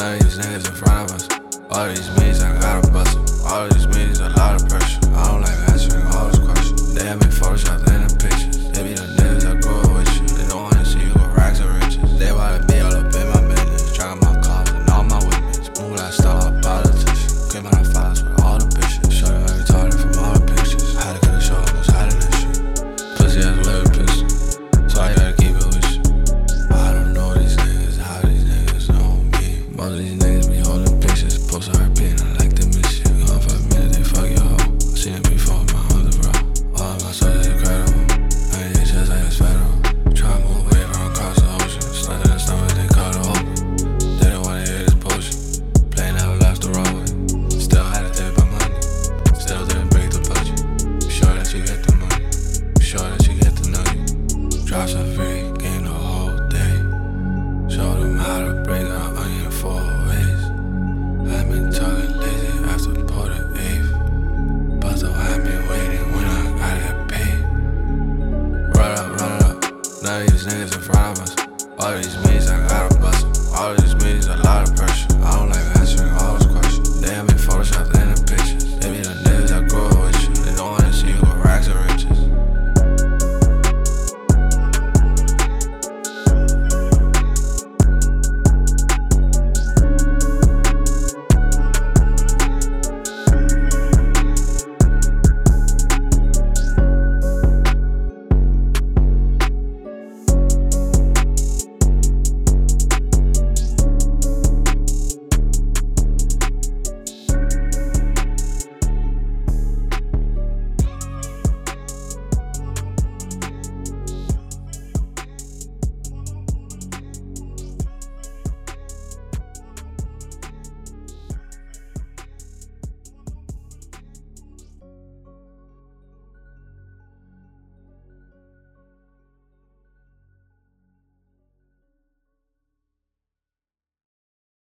None of these niggas in front of us. All these means I gotta bust them. All these means All these niggas in front of us. All these means I gotta bust.